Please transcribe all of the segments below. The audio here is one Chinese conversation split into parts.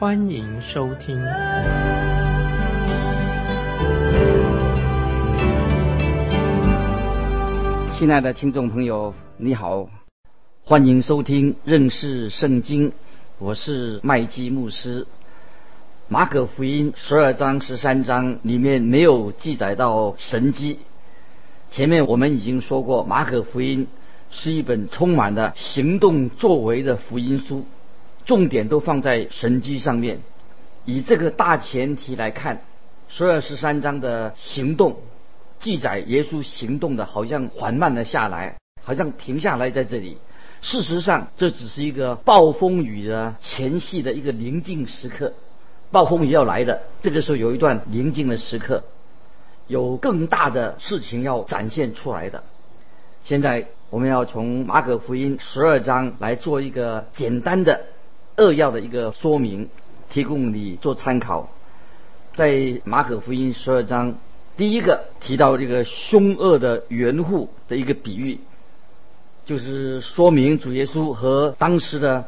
欢迎收听。亲爱的听众朋友，你好，欢迎收听认识圣经，我是麦基牧师。马可福音十二章、十三章里面没有记载到神迹。前面我们已经说过，马可福音是一本充满了行动作为的福音书，重点都放在神迹上面。以这个大前提来看，十二、十三章的行动记载耶稣行动的好像缓慢了下来，好像停下来在这里。事实上，这只是一个暴风雨的前戏的一个宁静时刻。暴风雨要来的，这个时候有一段宁静的时刻。有更大的事情要展现出来的。现在我们要从马可福音十二章来做一个简单的扼要的一个说明，提供你做参考。在马可福音十二章，第一个提到这个凶恶的园户的一个比喻，就是说明主耶稣和当时的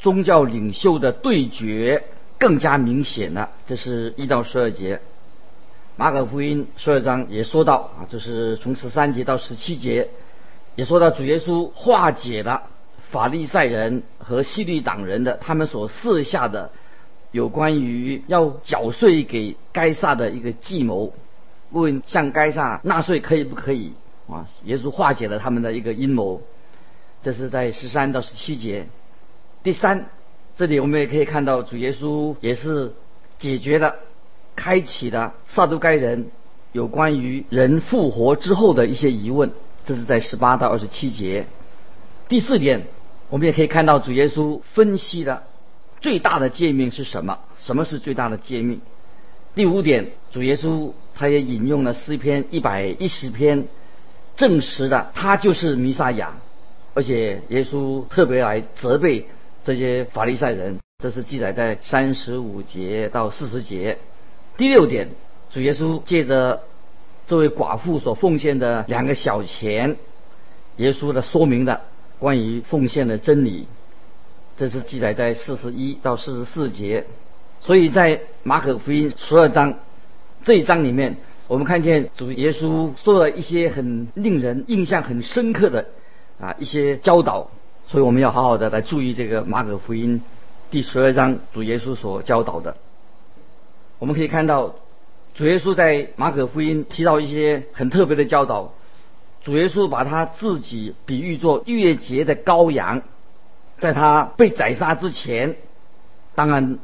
宗教领袖的对决更加明显了。这是一到十二节。马可福音十二章也说到啊，就是从十三节到十七节，也说到主耶稣化解了法利赛人和西律党人的他们所设下的有关于要缴税给该撒的一个计谋，问向该撒纳税可以不可以啊？耶稣化解了他们的一个阴谋，这是在十三到十七节。第三，这里我们也可以看到主耶稣也是解决了。开启了撒都该人有关于人复活之后的一些疑问，这是在十八到二十七节。第四点，我们也可以看到主耶稣分析的最大的诫命是什么？什么是最大的诫命？第五点，主耶稣他也引用了诗篇一百一十篇，证实了他就是弥撒亚，而且耶稣特别来责备这些法利赛人，这是记载在三十五节到四十节。第六点，主耶稣借着这位寡妇所奉献的两个小钱，耶稣的说明的关于奉献的真理，这是记载在四十一到四十四节。所以在马可福音十二章这一章里面，我们看见主耶稣说了一些很令人印象很深刻的啊一些教导，所以我们要好好的来注意这个马可福音第十二章主耶稣所教导的。我们可以看到，主耶稣在马可福音提到一些很特别的教导。主耶稣把他自己比喻作月节的羔羊，在他被宰杀之前，当然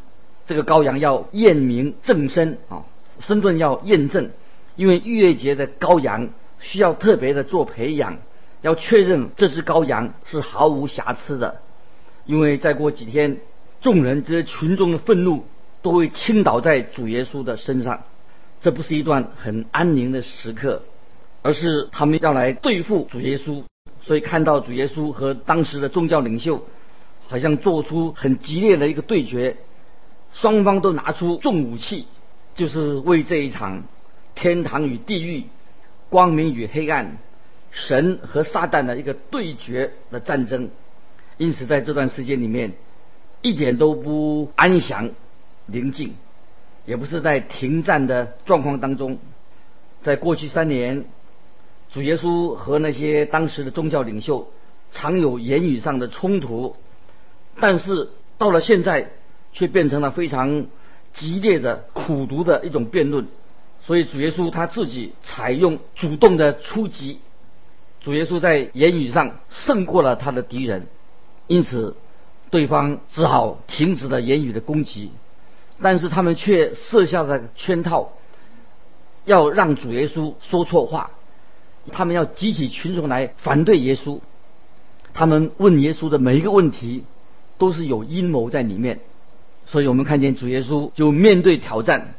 这个羔羊要验明正身啊，身份要验证，因为月节的羔羊需要特别的做培养，要确认这只羔羊是毫无瑕疵的，因为再过几天，众人这些群众的愤怒。都会倾倒在主耶稣的身上，这不是一段很安宁的时刻，而是他们要来对付主耶稣。所以看到主耶稣和当时的宗教领袖，好像做出很激烈的一个对决，双方都拿出重武器，就是为这一场天堂与地狱、光明与黑暗、神和撒旦的一个对决的战争。因此，在这段时间里面，一点都不安详。宁静，也不是在停战的状况当中。在过去三年，主耶稣和那些当时的宗教领袖常有言语上的冲突，但是到了现在，却变成了非常激烈的苦读的一种辩论。所以主耶稣他自己采用主动的出击，主耶稣在言语上胜过了他的敌人，因此对方只好停止了言语的攻击。但是他们却设下了圈套，要让主耶稣说错话，他们要激起群众来反对耶稣。他们问耶稣的每一个问题，都是有阴谋在里面。所以我们看见主耶稣就面对挑战，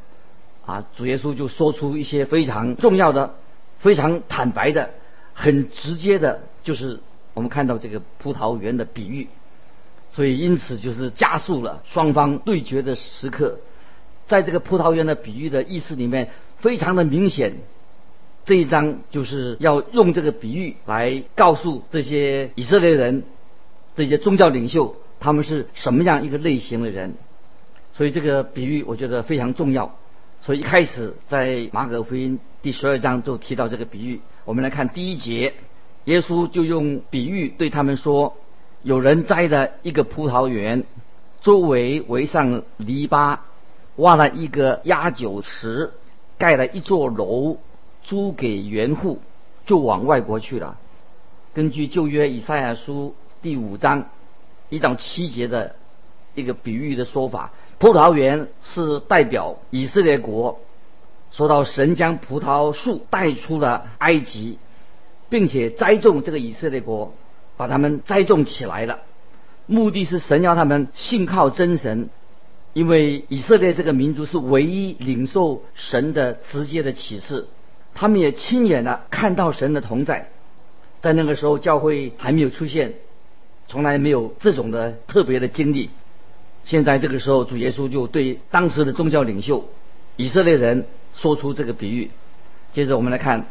啊，主耶稣就说出一些非常重要的、非常坦白的、很直接的，就是我们看到这个葡萄园的比喻。所以因此就是加速了双方对决的时刻。在这个葡萄园的比喻的意思里面，非常的明显。这一章就是要用这个比喻来告诉这些以色列人、这些宗教领袖，他们是什么样一个类型的人。所以这个比喻我觉得非常重要。所以一开始在马可福音第十二章就提到这个比喻。我们来看第一节，耶稣就用比喻对他们说：有人栽了一个葡萄园，周围围上篱笆。挖了一个压酒池，盖了一座楼，租给原户，就往外国去了。根据旧约以赛亚书第五章一到七节的一个比喻的说法，葡萄园是代表以色列国。说到神将葡萄树带出了埃及，并且栽种这个以色列国，把他们栽种起来了，目的是神要他们信靠真神。因为以色列这个民族是唯一领受神的直接的启示，他们也亲眼的看到神的同在。在那个时候，教会还没有出现，从来没有这种的特别的经历。现在这个时候，主耶稣就对当时的宗教领袖以色列人说出这个比喻。接着我们来看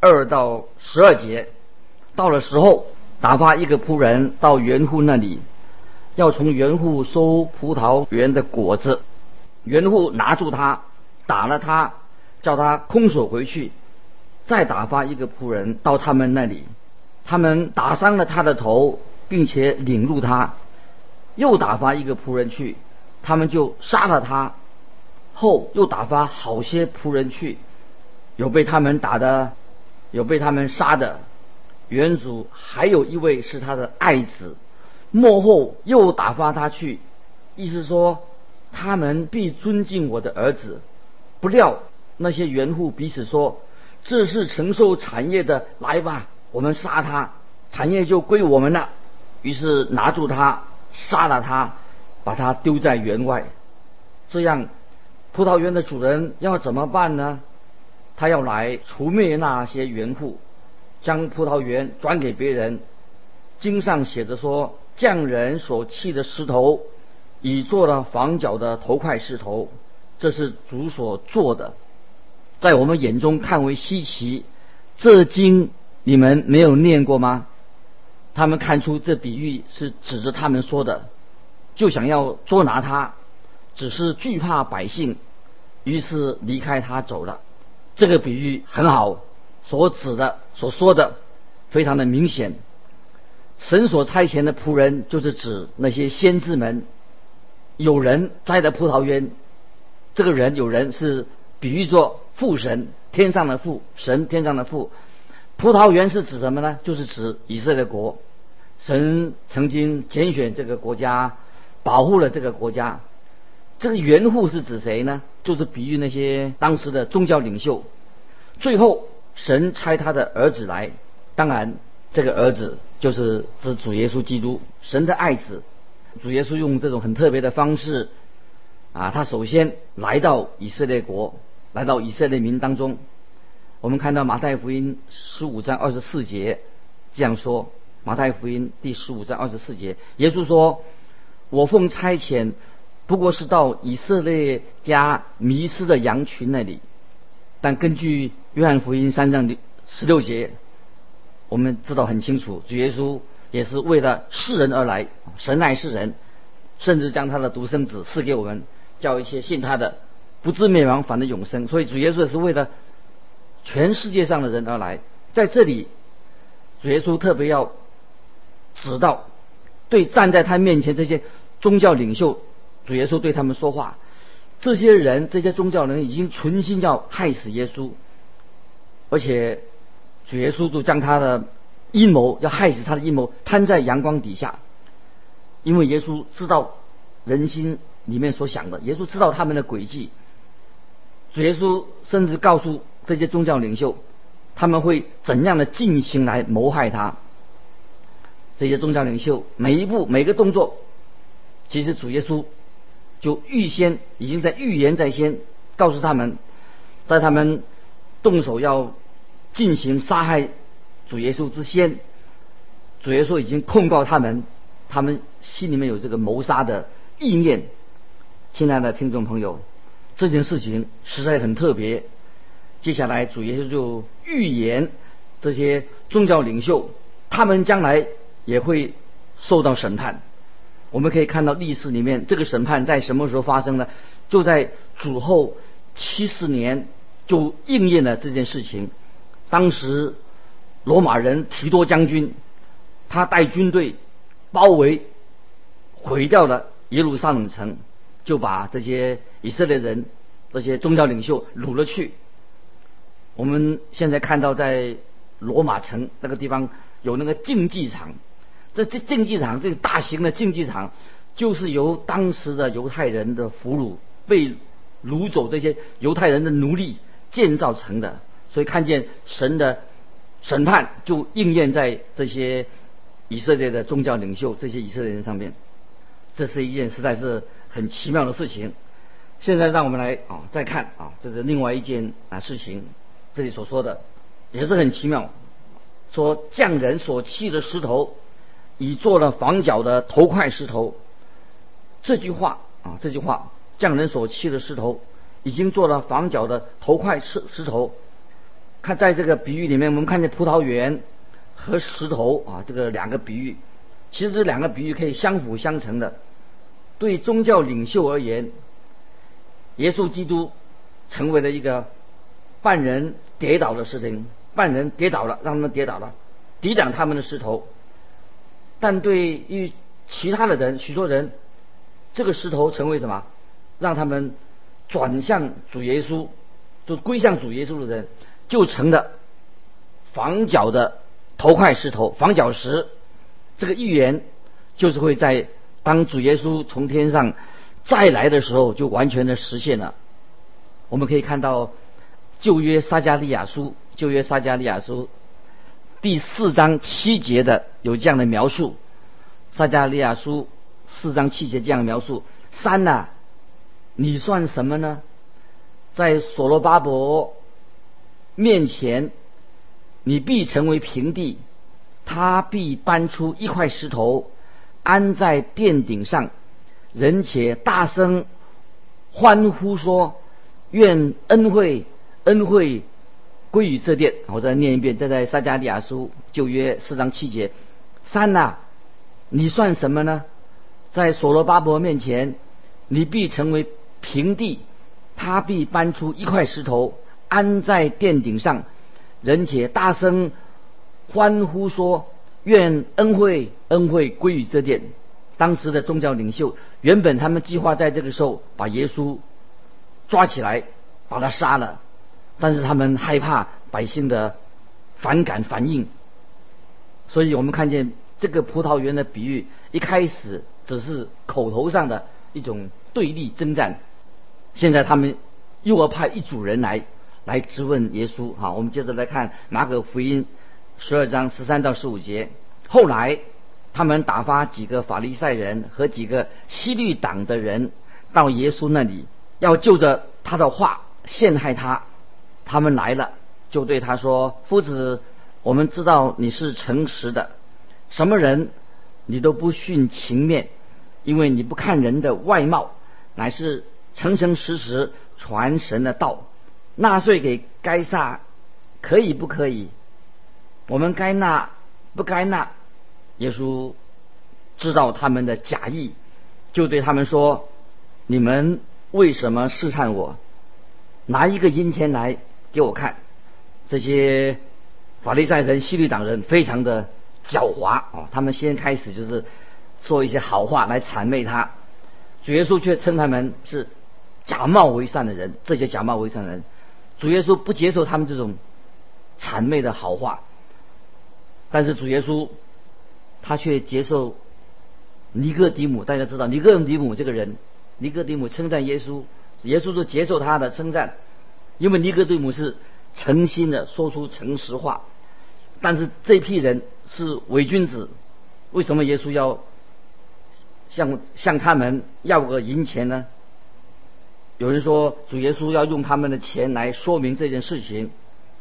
二到十二节，到了时候，打发一个仆人到园户那里。要从园户收葡萄园的果子，园户拿住他，打了他，叫他空手回去，再打发一个仆人到他们那里，他们打伤了他的头，并且领入他，又打发一个仆人去，他们就杀了他，后又打发好些仆人去，有被他们打的，有被他们杀的，园主还有一位是他的爱子。幕后又打发他去，意思说他们必尊敬我的儿子。不料那些园户彼此说：“这是承受产业的，来吧，我们杀他，产业就归我们了。”于是拿住他，杀了他，把他丢在园外。这样，葡萄园的主人要怎么办呢？他要来除灭那些园户，将葡萄园转给别人。经上写着说。匠人所砌的石头，已做了房角的头块石头，这是主所做的，在我们眼中看为稀奇。这经你们没有念过吗？他们看出这比喻是指着他们说的，就想要捉拿他，只是惧怕百姓，于是离开他走了。这个比喻很好，所指的所说的非常的明显。神所差遣的仆人，就是指那些先知们。有人栽的葡萄园，这个人有人是比喻作父神，天上的父神，天上的父。葡萄园是指什么呢？就是指以色列国。神曾经拣选这个国家，保护了这个国家。这个园户是指谁呢？就是比喻那些当时的宗教领袖。最后，神差他的儿子来，当然。这个儿子就是指主耶稣基督，神的爱子。主耶稣用这种很特别的方式，啊，他首先来到以色列国，来到以色列民当中。我们看到马太福音十五章二十四节这样说：马太福音第十五章二十四节，耶稣说：“我奉差遣，不过是到以色列家迷失的羊群那里。”但根据约翰福音三章十六节。我们知道很清楚，主耶稣也是为了世人而来，神爱世人，甚至将他的独生子赐给我们，叫一些信他的不至灭亡，反得永生。所以主耶稣也是为了全世界上的人而来。在这里，主耶稣特别要指到，对站在他面前这些宗教领袖，主耶稣对他们说话。这些人，这些宗教人已经存心要害死耶稣，而且。主耶稣就将他的阴谋要害死他的阴谋摊在阳光底下，因为耶稣知道人心里面所想的，耶稣知道他们的诡计。主耶稣甚至告诉这些宗教领袖，他们会怎样的进行来谋害他。这些宗教领袖每一步每个动作，其实主耶稣就预先已经在预言在先，告诉他们，在他们动手要进行杀害主耶稣之先，主耶稣已经控告他们，他们心里面有这个谋杀的意念。亲爱的听众朋友，这件事情实在很特别。接下来主耶稣就预言这些宗教领袖，他们将来也会受到审判。我们可以看到历史里面这个审判在什么时候发生呢？就在主后七十年就应验了这件事情。当时罗马人提多将军他带军队包围毁掉了耶路撒冷城，就把这些以色列人这些宗教领袖掳了去。我们现在看到在罗马城那个地方有那个竞技场。这这竞技场，这个大型的竞技场，就是由当时的犹太人的俘虏被掳走这些犹太人的奴隶建造成的。所以看见神的审判就应验在这些以色列的宗教领袖、这些以色列人上面。这是一件实在是很奇妙的事情。现在让我们来啊再看啊，这是另外一件啊事情。这里所说的也是很奇妙，说匠人所砌的石头。已做了房角的头块石头，这句话啊，这句话，匠人所砌的石头，已经做了房角的头块石石头。看在这个比喻里面，我们看见葡萄园和石头啊，这个两个比喻，其实这两个比喻可以相辅相成的。对宗教领袖而言，耶稣基督成为了一个半人跌倒的事情，半人跌倒了，让他们跌倒了，抵挡他们的石头。但对于其他的人，许多人，这个石头成为什么？让他们转向主耶稣，就归向主耶稣的人，就成了房角的头块石头，房角石。这个预言就是会在当主耶稣从天上再来的时候，就完全的实现了。我们可以看到旧约撒加利亚书，旧约撒加利亚书。第四章七节的有这样的描述，撒加利亚书四章七节这样描述：三呐，你算什么呢？在所罗巴伯面前，你必成为平地，他必搬出一块石头，安在殿顶上，人且大声欢呼说：愿恩惠，恩惠。归于这殿，我再念一遍，这在撒加利亚书旧约四章七节。三呐，你算什么呢？在所罗巴伯面前，你必成为平地，他必搬出一块石头，安在殿顶上，人且大声欢呼说：愿恩惠恩惠归于这殿。当时的宗教领袖原本他们计划在这个时候把耶稣抓起来，把他杀了。但是他们害怕百姓的反感反应，所以我们看见这个葡萄园的比喻一开始只是口头上的一种对立征战，现在他们又要派一组人来来质问耶稣。好，我们接着来看马可福音十二章十三到十五节。后来他们打发几个法利赛人和几个西律党的人到耶稣那里，要就着他的话陷害他。他们来了，就对他说：“夫子，我们知道你是诚实的，什么人你都不徇情面，因为你不看人的外貌，乃是诚诚实实传神的道。纳税给该撒，可以不可以？我们该纳不该纳？”耶稣知道他们的假意，就对他们说：“你们为什么试探我？拿一个银钱来。”给我看，这些法利赛人、西律党人非常的狡猾啊！他们先开始就是说一些好话来谄媚他，主耶稣却称他们是假冒为善的人。这些假冒为善的人，主耶稣不接受他们这种谄媚的好话，但是主耶稣他却接受尼哥底姆。大家知道尼哥底姆这个人，尼哥底姆称赞耶稣，耶稣就接受他的称赞。因为尼哥底姆是诚心的说出诚实话，但是这批人是伪君子，为什么耶稣要向向他们要个银钱呢？有人说主耶稣要用他们的钱来说明这件事情，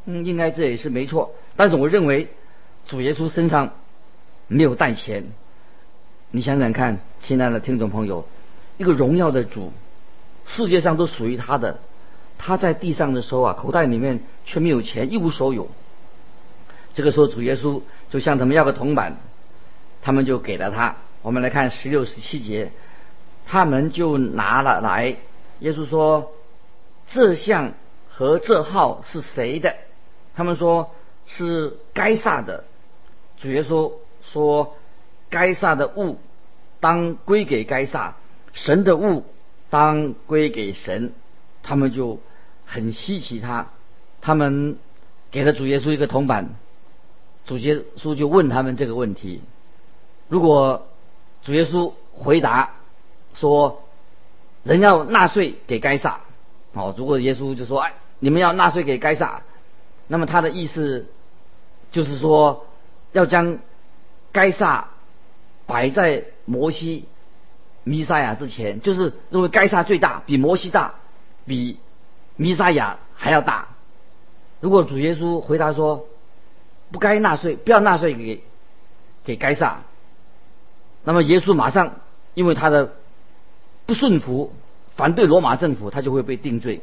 嗯，应该这也是没错。但是我认为主耶稣身上没有带钱。你想想看，亲爱的听众朋友，一个荣耀的主，世界上都属于他的，他在地上的时候啊，口袋里面却没有钱，一无所有。这个时候主耶稣就向他们要个铜板，他们就给了他。我们来看十六、十七节，他们就拿了来。耶稣说：“这像和这号是谁的？”他们说是该撒的。主耶稣说：“该撒的物当归给该撒，神的物当归给神。”他们就很稀奇他，他们给了主耶稣一个铜板。主耶稣就问他们这个问题：如果主耶稣回答说：“人要纳税给该撒。”哦，如果耶稣就说：“哎，你们要纳税给该撒。”那么他的意思就是说，要将该撒摆在摩西、弥撒亚之前，就是认为该撒最大，比摩西大，比弥撒亚还要大。如果主耶稣回答说：“不该纳税，不要纳税给给该撒。”那么耶稣马上因为他的不顺服，反对罗马政府，他就会被定罪。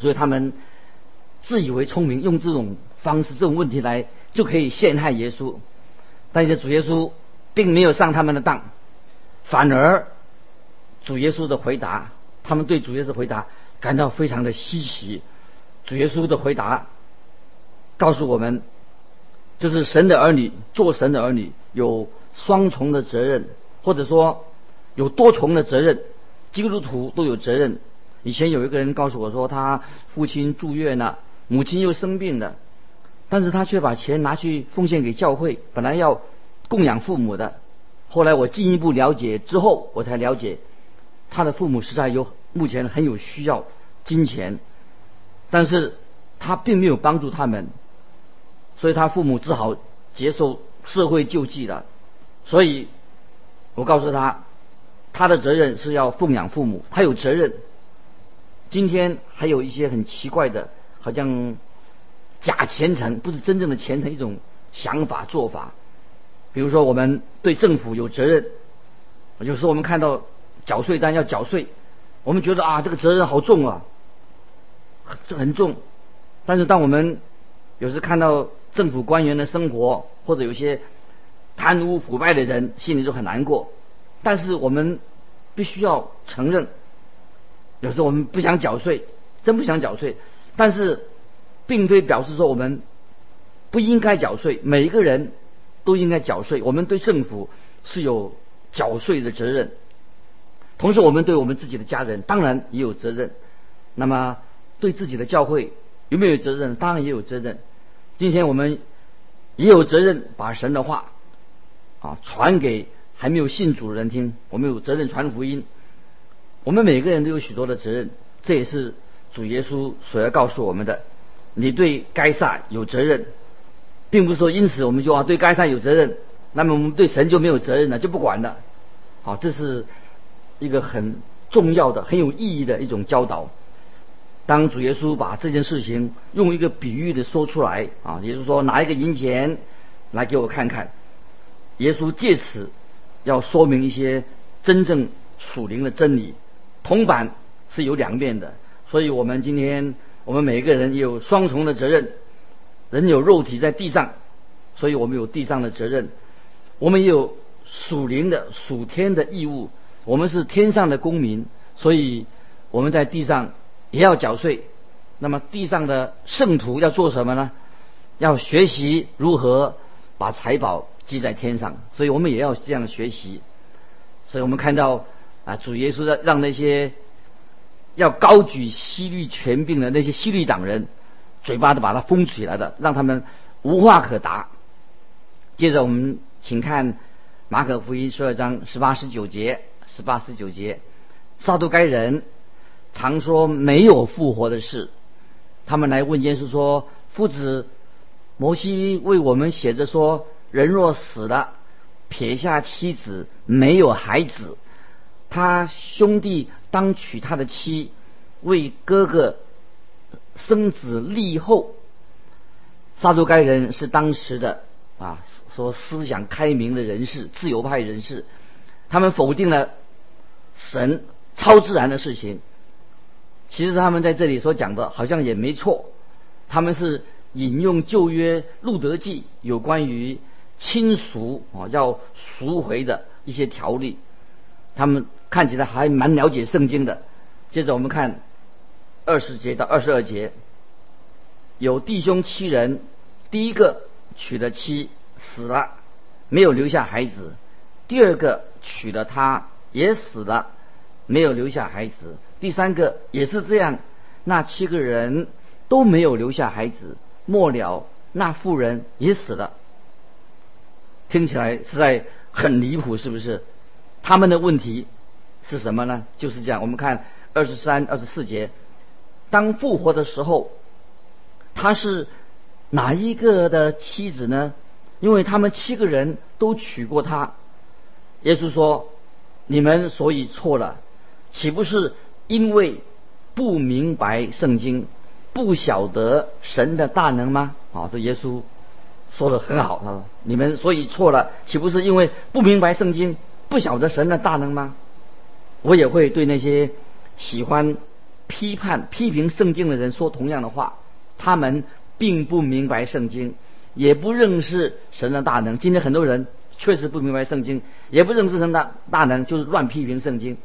所以他们自以为聪明，用这种方式、这种问题来就可以陷害耶稣。但是主耶稣并没有上他们的当，反而主耶稣的回答，他们对主耶稣回答感到非常的稀奇。主耶稣的回答告诉我们，就是神的儿女做神的儿女有。双重的责任，或者说有多重的责任，基督徒都有责任。以前有一个人告诉我说，他父亲住院了，母亲又生病了，但是他却把钱拿去奉献给教会，本来要供养父母的。后来我进一步了解之后，我才了解他的父母实在有目前很有需要金钱，但是他并没有帮助他们，所以他父母只好接受社会救济了。所以，我告诉他，他的责任是要奉养父母，他有责任。今天还有一些很奇怪的，好像假虔诚，不是真正的虔诚，一种想法做法。比如说，我们对政府有责任，有时候我们看到缴税单要缴税，我们觉得啊，这个责任好重啊，这很重。但是当我们有时看到政府官员的生活，或者有些。贪污腐败的人心里就很难过，但是我们必须要承认，有时候我们不想缴税，真不想缴税，但是并非表示说我们不应该缴税，每一个人都应该缴税，我们对政府是有缴税的责任，同时我们对我们自己的家人当然也有责任，那么对自己的教会有没有责任？当然也有责任。今天我们也有责任把神的话。啊，传给还没有信主的人听，我们有责任传福音。我们每个人都有许多的责任，这也是主耶稣所要告诉我们的。你对该撒有责任，并不是说因此我们就啊对该撒有责任，那么我们对神就没有责任了，就不管了。好，这是一个很重要的、很有意义的一种教导。当主耶稣把这件事情用一个比喻的说出来啊，也就是说拿一个银钱来给我看看。耶稣借此要说明一些真正属灵的真理。铜板是有两面的，所以我们今天我们每一个人有双重的责任。人有肉体在地上，所以我们有地上的责任；我们也有属灵的属天的义务。我们是天上的公民，所以我们在地上也要缴税。那么地上的圣徒要做什么呢？要学习如何把财宝。记在天上，所以我们也要这样学习。所以我们看到啊，主耶稣让让那些要高举西律权柄的那些西律党人，嘴巴都把它封起来的，让他们无话可答。接着我们请看马可福音十二章十八十九节，十八十九节，撒都该人常说没有复活的事，他们来问耶稣说：“夫子，摩西为我们写着说。”人若死了，撇下妻子，没有孩子，他兄弟当娶他的妻，为哥哥生子立后。撒都该人是当时的啊，说思想开明的人士，自由派人士，他们否定了神超自然的事情。其实他们在这里所讲的，好像也没错。他们是引用旧约路德记有关于亲属啊要赎回的一些条例。他们看起来还蛮了解圣经的。接着我们看二十节到二十二节，有弟兄七人，第一个娶了妻死了，没有留下孩子；第二个娶了她也死了，没有留下孩子。第三个也是这样，那七个人都没有留下孩子。末了，那妇人也死了。听起来实在很离谱，是不是？他们的问题是什么呢？就是这样。我们看二十三、二十四节，当复活的时候，他是哪一个的妻子呢？因为他们七个人都娶过她。耶稣说：“你们所以错了，岂不是？”因为不明白圣经，不晓得神的大能吗？啊，这耶稣说的很好。他说：“你们所以错了，岂不是因为不明白圣经，不晓得神的大能吗？”我也会对那些喜欢批判、批评圣经的人说同样的话。他们并不明白圣经，也不认识神的大能。今天很多人确实不明白圣经，也不认识神的大能，就是乱批评圣经。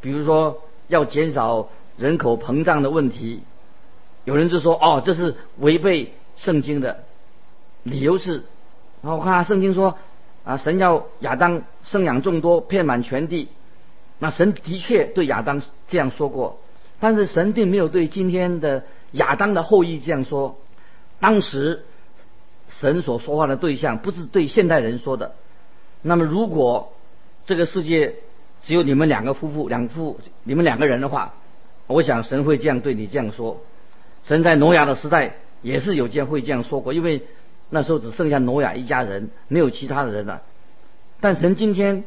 比如说。要减少人口膨胀的问题，有人就说：“哦，这是违背圣经的。”理由是，然后我看圣经说：“啊，神要亚当生养众多，遍满全地。”那神的确对亚当这样说过，但是神并没有对今天的亚当的后裔这样说。当时神所说话的对象不是对现代人说的。那么，如果这个世界，只有你们两个夫妇，两夫你们两个人的话，我想神会这样对你这样说。神在挪亚的时代也是有这样会这样说过，因为那时候只剩下挪亚一家人，没有其他的人了。但神今天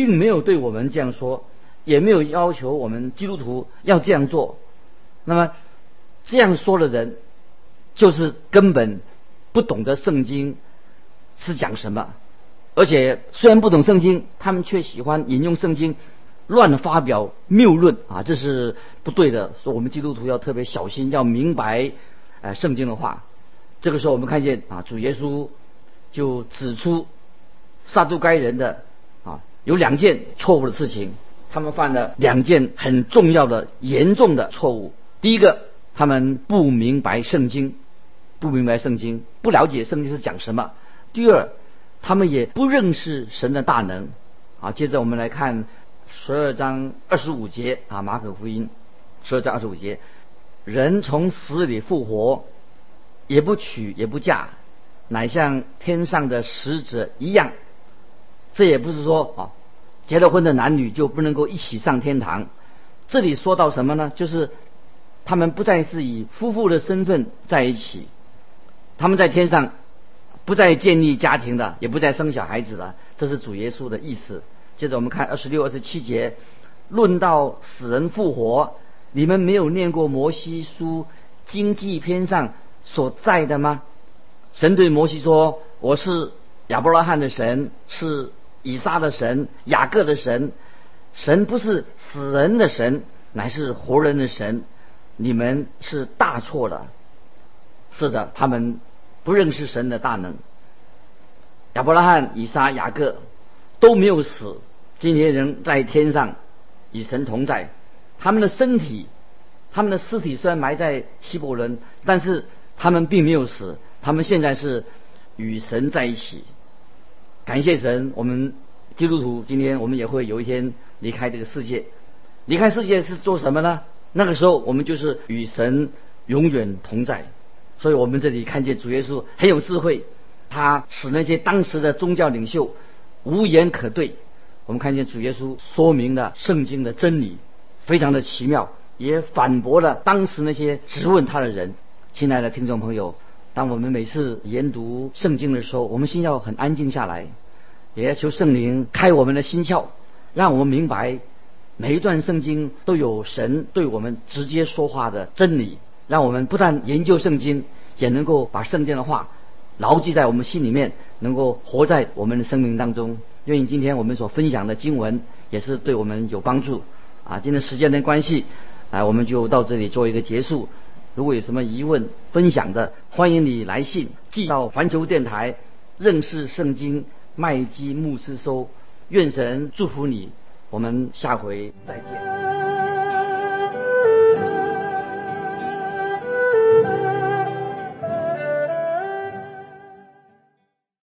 并没有对我们这样说，也没有要求我们基督徒要这样做。那么这样说的人，就是根本不懂得圣经是讲什么。而且虽然不懂圣经，他们却喜欢引用圣经，乱发表谬论啊，这是不对的。说我们基督徒要特别小心，要明白，呃，圣经的话。这个时候我们看见啊，主耶稣就指出撒都该人的有两件错误的事情，他们犯了两件很重要的严重的错误。第一个，他们不明白圣经，不明白圣经，不了解圣经是讲什么。第二。他们也不认识神的大能，啊，接着我们来看十二章二十五节啊，马可福音十二章二十五节，人从死里复活，也不娶也不嫁，乃像天上的使者一样。这也不是说啊，结了婚的男女就不能够一起上天堂。这里说到什么呢？就是他们不再是以夫妇的身份在一起，他们在天上。不再建立家庭的，也不再生小孩子了，这是主耶稣的意思。接着我们看二十六、二十七节，论到死人复活，你们没有念过摩西书经济篇上所在的吗？神对摩西说：“我是亚伯拉罕的神，是以撒的神，雅各的神。神不是死人的神，乃是活人的神。你们是大错了。”是的，他们。不认识神的大能，亚伯拉罕、以撒、雅各都没有死，今天人在天上与神同在。他们的身体，他们的尸体虽然埋在希伯伦，但是他们并没有死，他们现在是与神在一起。感谢神，我们基督徒今天我们也会有一天离开这个世界。离开世界是做什么呢？那个时候我们就是与神永远同在。所以我们这里看见主耶稣很有智慧，他使那些当时的宗教领袖无言可对。我们看见主耶稣说明了圣经的真理，非常的奇妙，也反驳了当时那些质问他的人。亲爱的听众朋友，当我们每次研读圣经的时候，我们先要很安静下来，也要求圣灵开我们的心窍，让我们明白每一段圣经都有神对我们直接说话的真理，让我们不但研究圣经，也能够把圣经的话牢记在我们心里面，能够活在我们的生命当中。愿意今天我们所分享的经文也是对我们有帮助啊！今天时间的关系，啊，我们就到这里做一个结束。如果有什么疑问分享的，欢迎你来信寄到环球电台认识圣经麦基牧师收。愿神祝福你，我们下回再见。